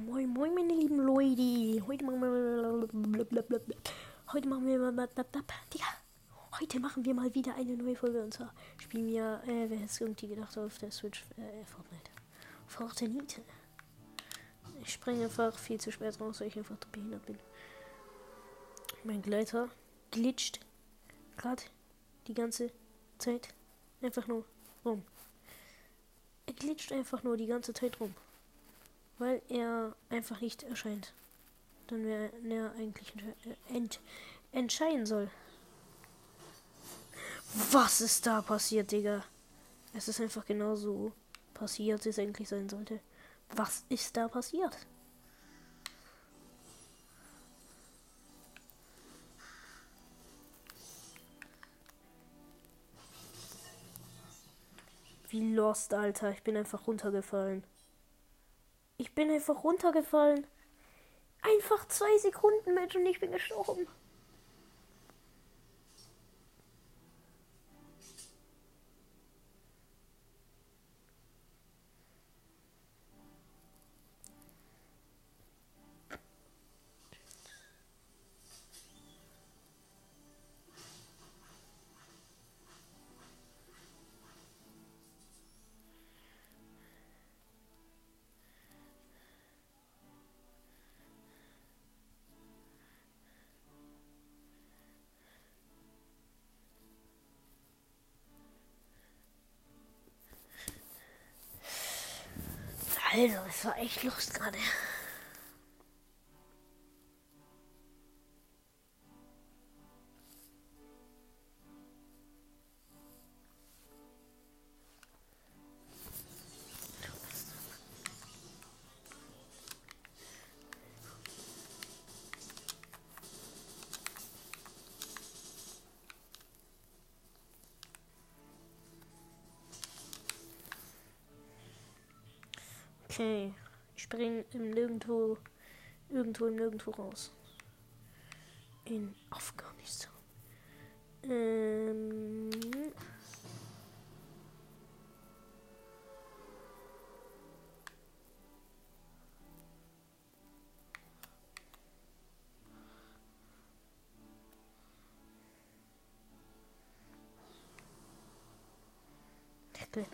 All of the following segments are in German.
Moin, moin, meine lieben Leute. Heute machen wir. Heute machen wir mal. Digga. Heute machen wir mal wieder eine neue Folge. Und zwar spielen wir. Äh, wer hätte irgendwie gedacht auf der Switch? Äh, Fortnite. Fortnite. Ich springe einfach viel zu spät raus, weil ich einfach behindert bin. Mein Gleiter glitscht gerade die ganze Zeit einfach nur rum. Er glitscht einfach nur die ganze Zeit rum weil er einfach nicht erscheint. Dann wäre er eigentlich ent entscheiden soll. Was ist da passiert, Digga? Es ist einfach genauso passiert, wie es eigentlich sein sollte. Was ist da passiert? Wie lost, Alter. Ich bin einfach runtergefallen. Ich bin einfach runtergefallen. Einfach zwei Sekunden mit und ich bin gestorben. Also, es war echt Lust gerade. Okay. Ich springe im Nirgendwo, irgendwo im Nirgendwo raus. In Afghanistan. Ähm.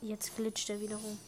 Jetzt glitscht er wieder rum.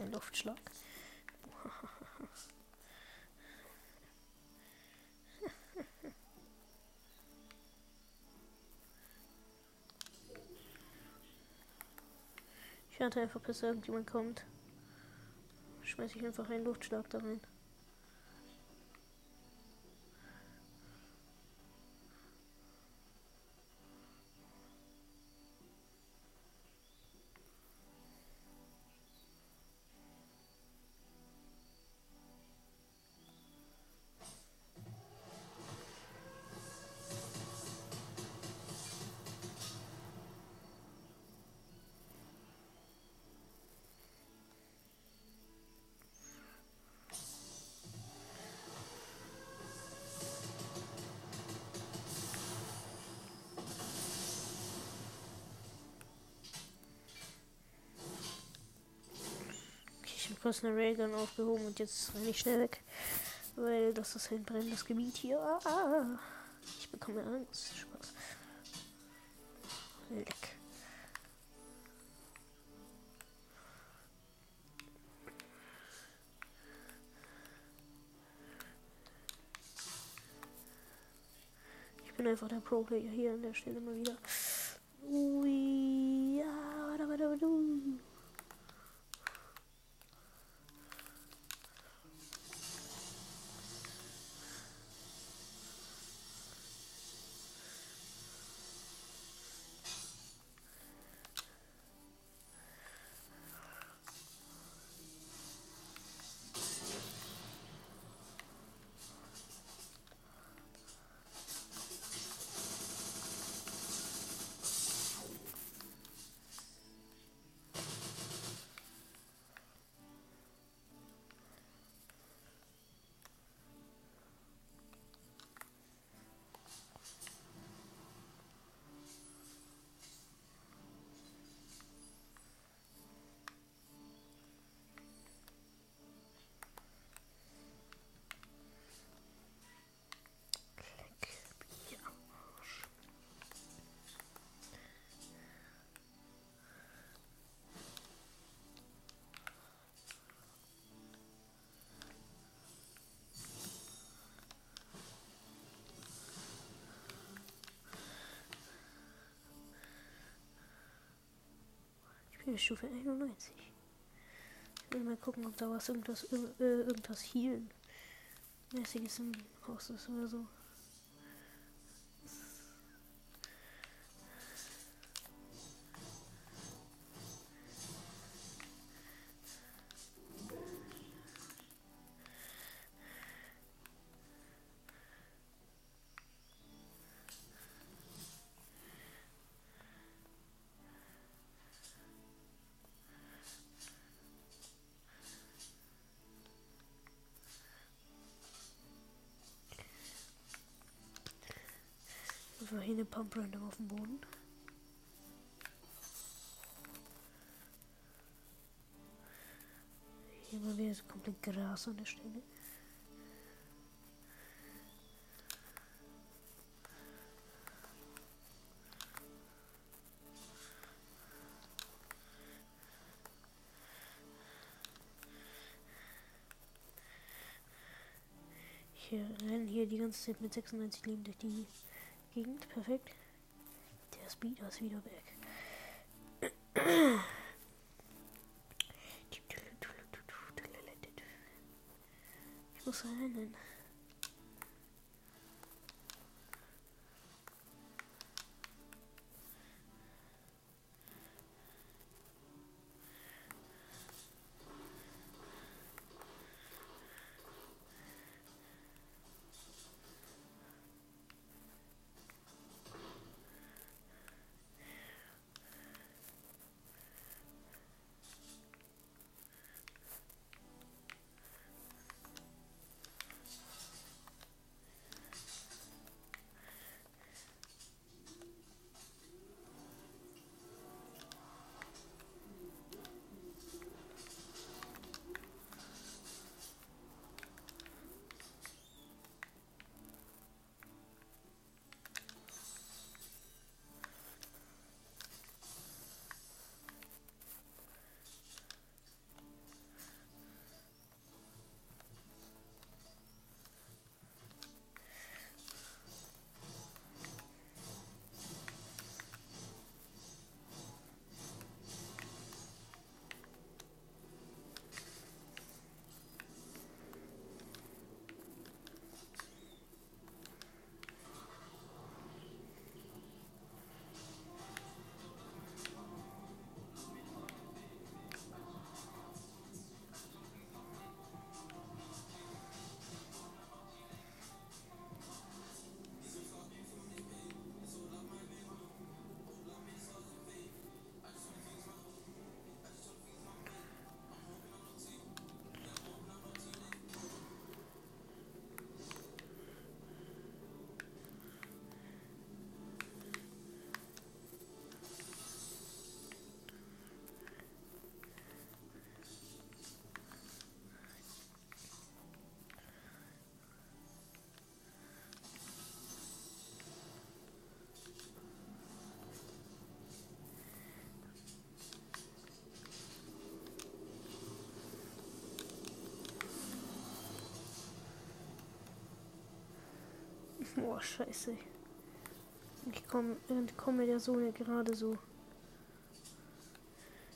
Ein Luftschlag. Ich warte einfach, bis irgendjemand kommt. Schmeiß ich einfach einen Luftschlag da rein. Eine Raygun aufgehoben und jetzt renne ich schnell weg. Weil das ist ein brennendes Gebiet hier. Ah, ich bekomme Angst. Spaß. Leck. bin einfach der Pro-Player hier an der Stelle mal wieder. Ui, ja, da, da, da, da. Stufe 91. Ich will mal gucken, ob da was irgendwas, äh, irgendwas healen. Mäßiges im Haus ist oder so. Einfach hier eine Pump random auf dem Boden. Hier mal wieder so komplett Gras an der Stelle. Hier rennen hier die ganze Zeit mit 96 Leben durch die Gegend. Perfekt. Der Speeder ist wieder weg. Ich muss rennen. Boah, scheiße. Ich komme komm mit der Sohne gerade so.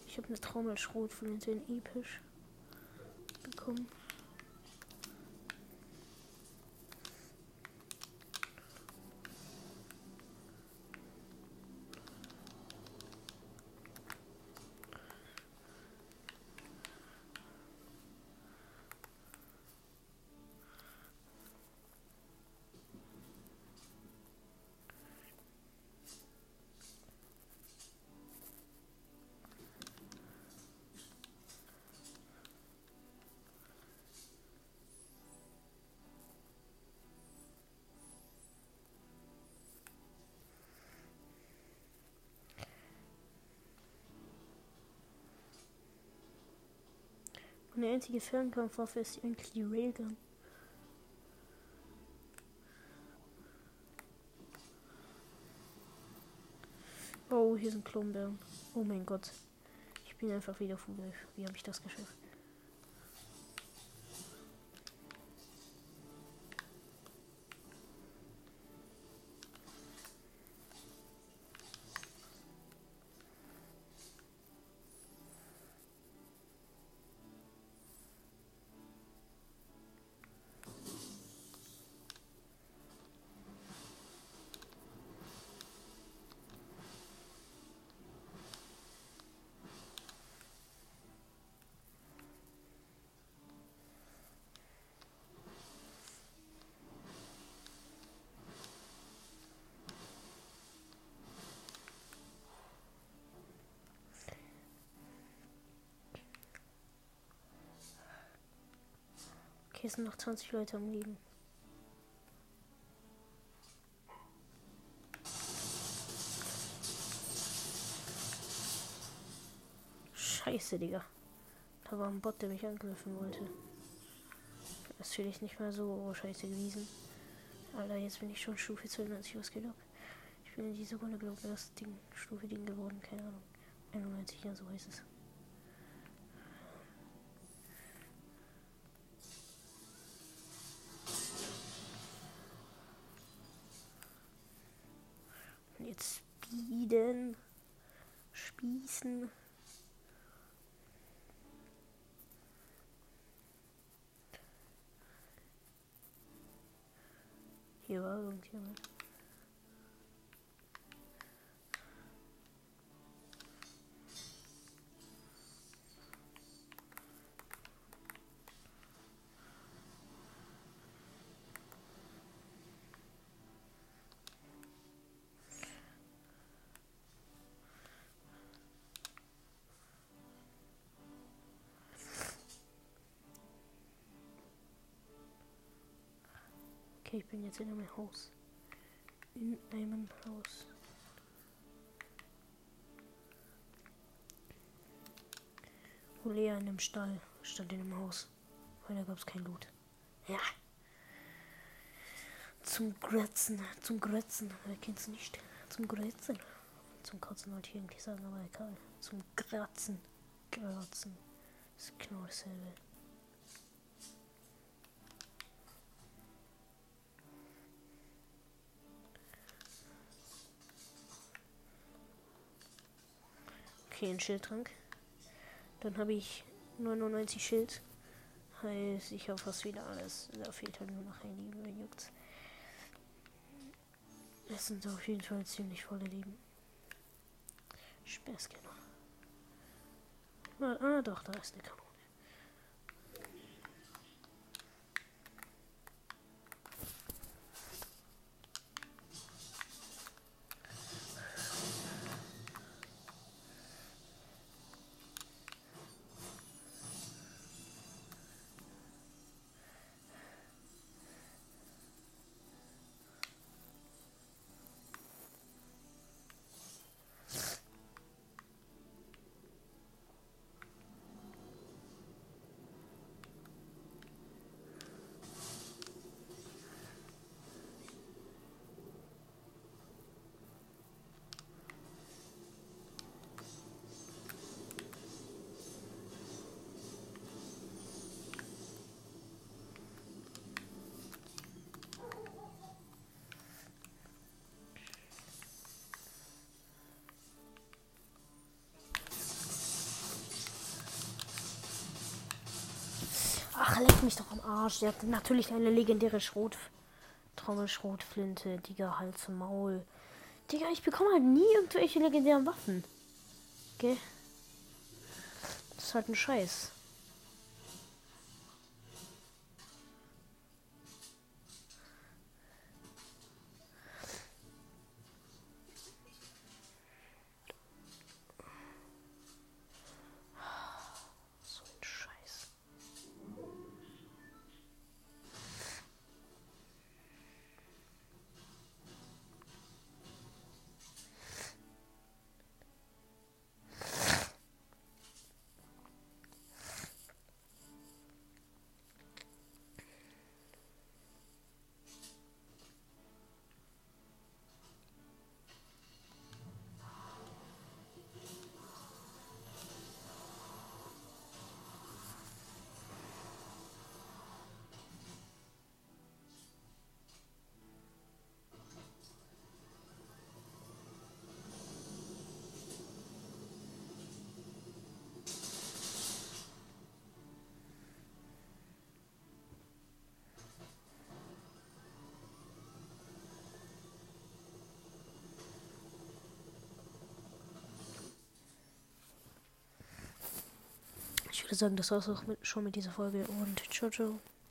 Ich habe eine Trommelschrotflinte in episch bekommen. Meine einzige Fernkampfwaffe ist eigentlich die Railgun. Oh, hier sind Klonbären. Oh mein Gott. Ich bin einfach wieder Vogel. Wie habe ich das geschafft? Hier sind noch 20 Leute am Leben. Scheiße, Digga. Da war ein Bot, der mich angreifen wollte. Das ist vielleicht nicht mal so scheiße gewesen. Alter, jetzt bin ich schon Stufe 92. Was geht ab? Ich bin in dieser Sekunde, glaube ich, das Ding, Stufe Ding geworden. Keine Ahnung. 91, ja, so heißt es. Jetzt speeden. Spießen. Hier war irgendjemand. Okay, ich bin jetzt in einem Haus. In einem Haus. Eher in einem Stall, statt in einem Haus. Weil da gab es kein Loot. Ja. Zum Grötzen, zum Grötzen, wer kennt's nicht? Zum Grötzen. Zum Kotzen wollte ich eigentlich sagen, aber egal. Zum Kratzen. Kratzen. Das ist genau dasselbe. Okay, ein Schildtrank. Dann habe ich 99 Schild. Heißt, ich habe fast wieder alles. Da fehlt halt nur noch ein Leben, juckt. Es sind auf jeden Fall ziemlich volle Leben. Sperrscanner. Ah, doch, da ist eine Kanone. Leck mich doch am Arsch. Der hat natürlich eine legendäre Schrot. Trommelschrotflinte, Digga, halt zum Maul. Digga, ich bekomme halt nie irgendwelche legendären Waffen. Okay. Das ist halt ein Scheiß. Ich würde sagen, das war es auch mit, schon mit dieser Folge und ciao, ciao.